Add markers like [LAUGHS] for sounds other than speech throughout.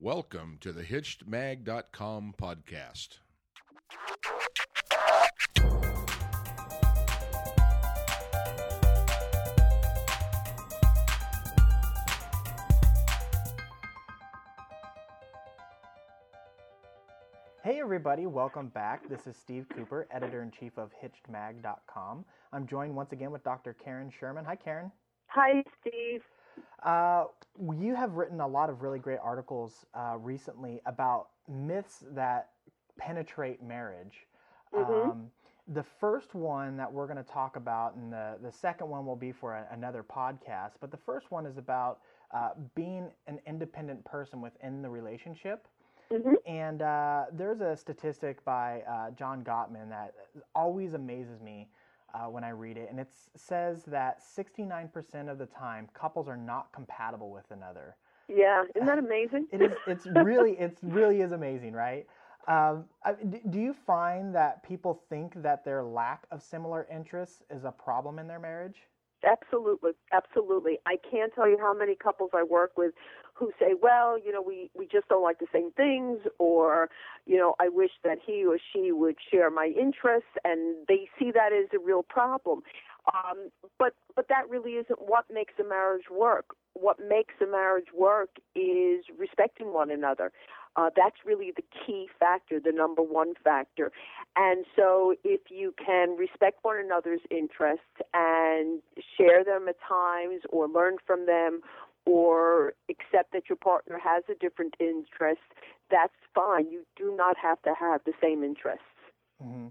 Welcome to the HitchedMag.com podcast. Hey everybody, welcome back. This is Steve Cooper, editor in chief of HitchedMag.com. I'm joined once again with Dr. Karen Sherman. Hi, Karen. Hi, Steve. Uh, you have written a lot of really great articles uh, recently about myths that penetrate marriage. Mhm. Um, the first one that we're going to talk about, and the, the second one will be for a, another podcast, but the first one is about uh, being an independent person within the relationship. Mhm. And uh, there's a statistic by uh, John Gottman that always amazes me uh, when I read it, and it says that 69% of the time couples are not compatible with another. Yeah, isn't that amazing? It is. It's really. It's really is amazing, right? Um, do you find that people think that their lack of similar interests is a problem in their marriage? Absolutely, absolutely. I can't tell you how many couples I work with who say, "Well, you know, we we just don't like the same things," or, you know, I wish that he or she would share my interests, and they see that as a real problem. Um, but but that really isn't what makes a marriage work. What makes a marriage work is respecting one another. Uh, that's really the key factor, the number one factor. And so, if you can respect one another's interests and share them at times, or learn from them, or accept that your partner has a different interest, that's fine. You do not have to have the same interests. hmm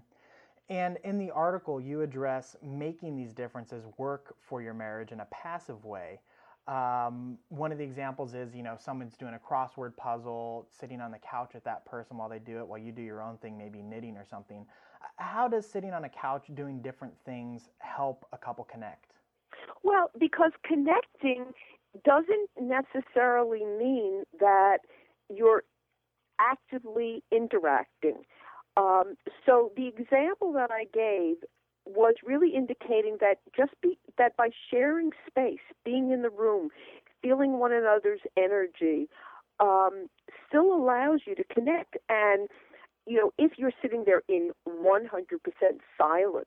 And in the article, you address making these differences work for your marriage in a passive way. Um, one of the examples is, you know, someone's doing a crossword puzzle, sitting on the couch with that person while they do it, while you do your own thing, maybe knitting or something. How does sitting on a couch doing different things help a couple connect? Well, because connecting doesn't necessarily mean that you're actively interacting. Um, so the example that I gave was really indicating that just be that by sharing space, being in the room, feeling one another's energy, um, still allows you to connect. And you know, if you're sitting there in 100% silence,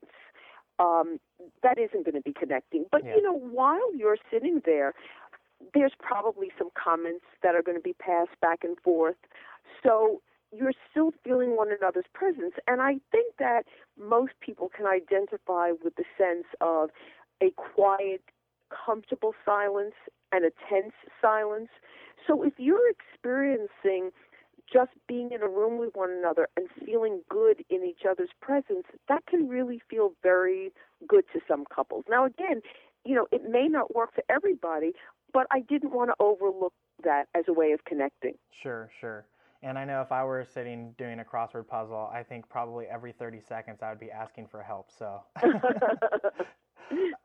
um, that isn't going to be connecting. But Yeah. you know, while you're sitting there, there's probably some comments that are going to be passed back and forth. So you're still feeling one another's presence. And I think that most people can identify with the sense of a quiet, comfortable silence and a tense silence. So if you're experiencing just being in a room with one another and feeling good in each other's presence, that can really feel very good to some couples. Now, again, you know, it may not work for everybody, but I didn't want to overlook that as a way of connecting. Sure, sure. And I know if I were sitting doing a crossword puzzle, I think probably every 30 seconds I would be asking for help. So. [LAUGHS]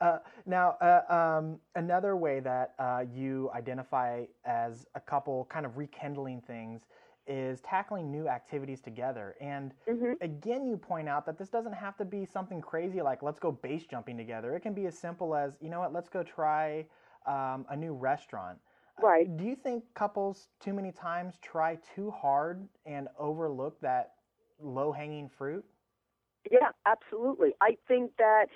Uh, now, uh, um, another way that uh, you identify as a couple kind of rekindling things is tackling new activities together. And hmm again, you point out that this doesn't have to be something crazy like let's go base jumping together. It can be as simple as, you know what, let's go try um, a new restaurant. Uh, Right. Do you think couples too many times try too hard and overlook that low hanging fruit? Yeah, absolutely. I think that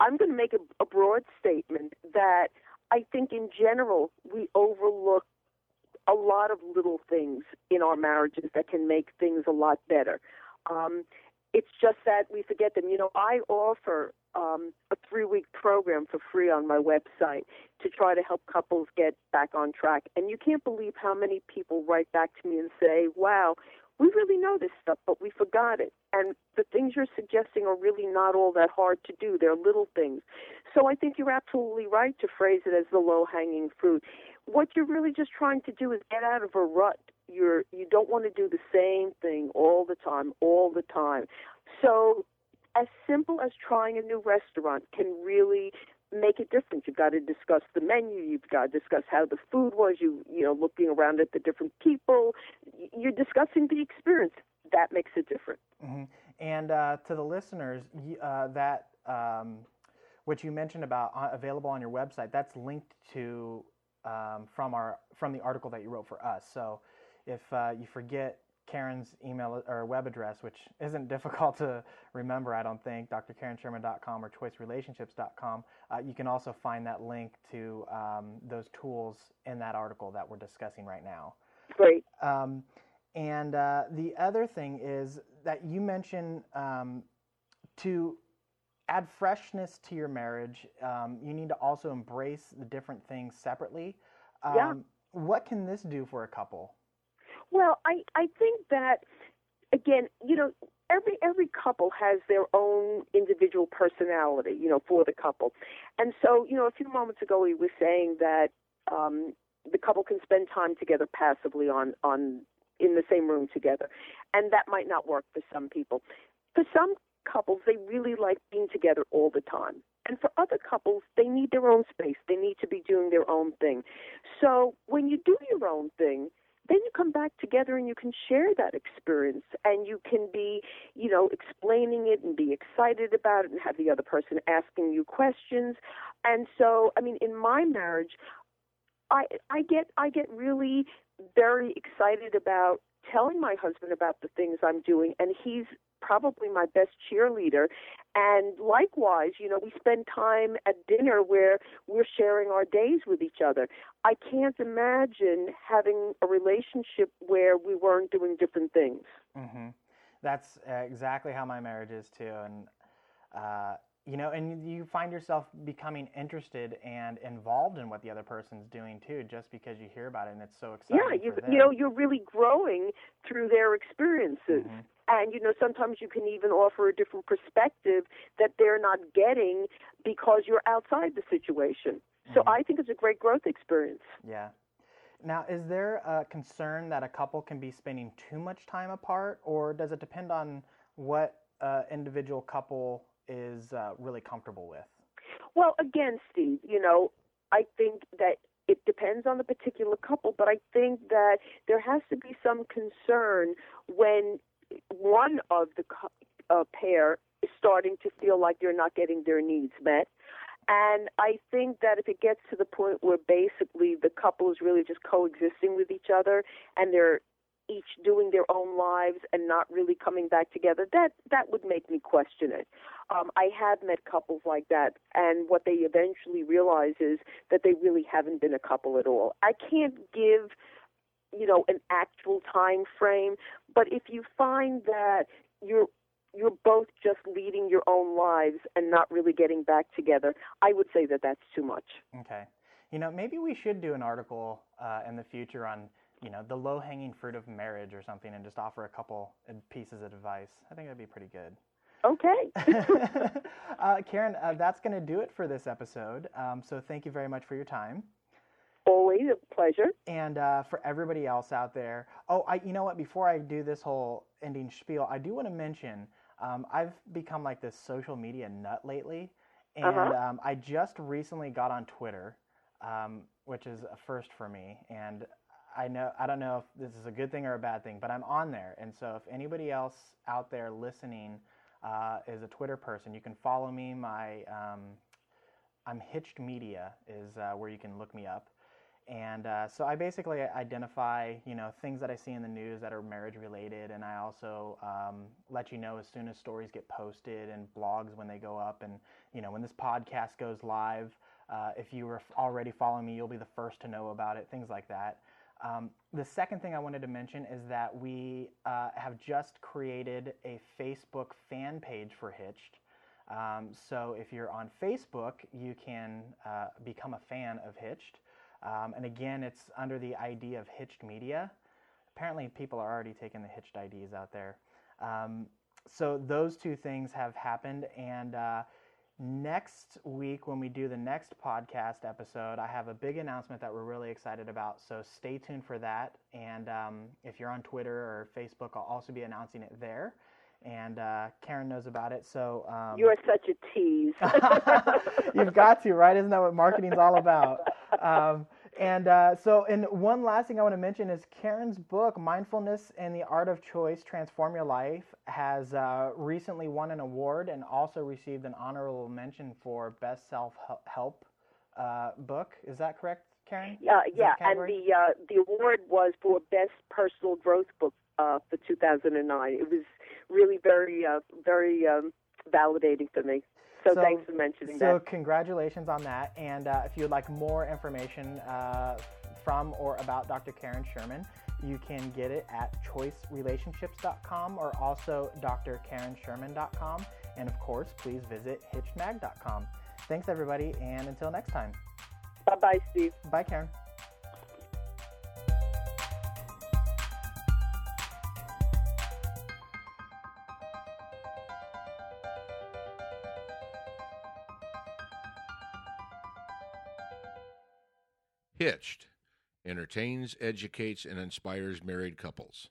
I'm going to make a, a broad statement that I think in general we overlook a lot of little things in our marriages that can make things a lot better. Um, it's just that we forget them. You know, I offer um, a three week program for free on my website to try to help couples get back on track. And you can't believe how many people write back to me and say, wow, we really know this stuff, but we forgot it. And the things you're suggesting are really not all that hard to do. They're little things. So I think you're absolutely right to phrase it as the low hanging fruit. What you're really just trying to do is get out of a rut. You're you don't want to do the same thing all the time, all the time. So as simple as trying a new restaurant can really make a difference. You've got to discuss the menu. You've got to discuss how the food was. You you know looking around at the different people. You're discussing the experience. That makes it different. hmm And uh, to the listeners, uh, that um, what you mentioned about uh, available on your website, that's linked to um, from our from the article that you wrote for us. So if uh, you forget Karen's email or web address, which isn't [LAUGHS] difficult to remember, I don't think, drkarensherman.com or choicerelationships.com, uh, you can also find that link to um, those tools in that article that we're discussing right now. Great. Um, and uh, the other thing is that you mentioned um, to add freshness to your marriage, um, you need to also embrace the different things separately. Yeah. Um, what can this do for a couple? Well, I I think that again, you know, every every couple has their own individual personality, you know, for the couple. And so, you know, a few moments ago we were saying that um the couple can spend time together passively on on in the same room together. And that might not work for some people. For some couples, they really like being together all the time. And for other couples, they need their own space. They need to be doing their own thing. So when you do your own thing, then you come back together and you can share that experience and you can be, you know, explaining it and be excited about it and have the other person asking you questions. And so, I mean, in my marriage, I I get I get really very excited about telling my husband about the things I'm doing and he's probably my best cheerleader. And likewise, you know, we spend time at dinner where we're sharing our days with each other. I can't imagine having a relationship where we weren't doing different things. hmm That's uh, exactly how my marriage is too, and uh, you know, and you find yourself becoming interested and involved in what the other person's doing too, just because you hear about it, and it's so exciting. Yeah, you, you know you're really growing through their experiences. Mhm. And you know, sometimes you can even offer a different perspective that they're not getting because you're outside the situation. So Mhm. I think it's a great growth experience. Yeah. Now, is there a concern that a couple can be spending too much time apart, or does it depend on what uh, individual couple is uh, really comfortable with? Well, again, Steve, you know, I think that it depends on the particular couple, but I think that there has to be some concern when one of the uh, pair is starting to feel like they're not getting their needs met. And I think that if it gets to the point where basically the couple is really just coexisting with each other and they're each doing their own lives and not really coming back together, that that would make me question it. Um, I have met couples like that, and what they eventually realize is that they really haven't been a couple at all. I can't give, you know, an actual time frame, but if you find that you're you're both just leading your own lives and not really getting back together, I would say that that's too much. Okay. You know, maybe we should do an article uh, in the future on, you know, the low hanging fruit of marriage or something and just offer a couple pieces of advice. I think that'd be pretty good. Okay. [LAUGHS] uh, Karen, uh, that's going to do it for this episode. Um, so thank you very much for your time. Always a pleasure. And uh, for everybody else out there, oh, I, you know what? Before I do this whole ending spiel, I do want to mention um, I've become like this social media nut lately, and Uh-huh. um, I just recently got on Twitter, um, which is a first for me. And I know I don't know if this is a good thing or a bad thing, but I'm on there. And so if anybody else out there listening uh, is a Twitter person, you can follow me. My um, I'm Hitched Media is uh, where you can look me up. And uh, so I basically identify, you know, things that I see in the news that are marriage related, and I also um, let you know as soon as stories get posted and blogs when they go up, and you know when this podcast goes live. Uh, if you were already following me, you'll be the first to know about it. Things like that. Um, the second thing I wanted to mention is that we uh, have just created a Facebook fan page for Hitched. Um, so if you're on Facebook, you can uh, become a fan of Hitched. Um, and again, it's under the ID of Hitched Media. Apparently, people are already taking the Hitched IDs out there. Um, so those two things have happened. And uh, next week, when we do the next podcast episode, I have a big announcement that we're really excited about. So stay tuned for that. And um, if you're on Twitter or Facebook, I'll also be announcing it there. And uh, Karen knows about it. So um, You are such a tease. [LAUGHS] You've got to, right? Isn't that what marketing's all about? [LAUGHS] Um, and uh, so, and one last thing I want to mention is Karen's book, Mindfulness and the Art of Choice Transform Your Life, has uh, recently won an award and also received an honorable mention for Best Self Help uh, Book. Is that correct, Karen? Is yeah, the and the uh, the award was for best personal growth book uh, for 2009. It was really very uh, very um, validating for me. So, So- thanks for mentioning So that. congratulations on that. And uh, if you would like more information uh, from or about Dr. Karen Sherman, you can get it at choicerelationships.com or also drkarensherman.com. And of course, please visit hitchedmag.com. Thanks, everybody, and until next time. Bye bye, Steve. Bye, Karen. Hitched entertains, educates, and inspires married couples.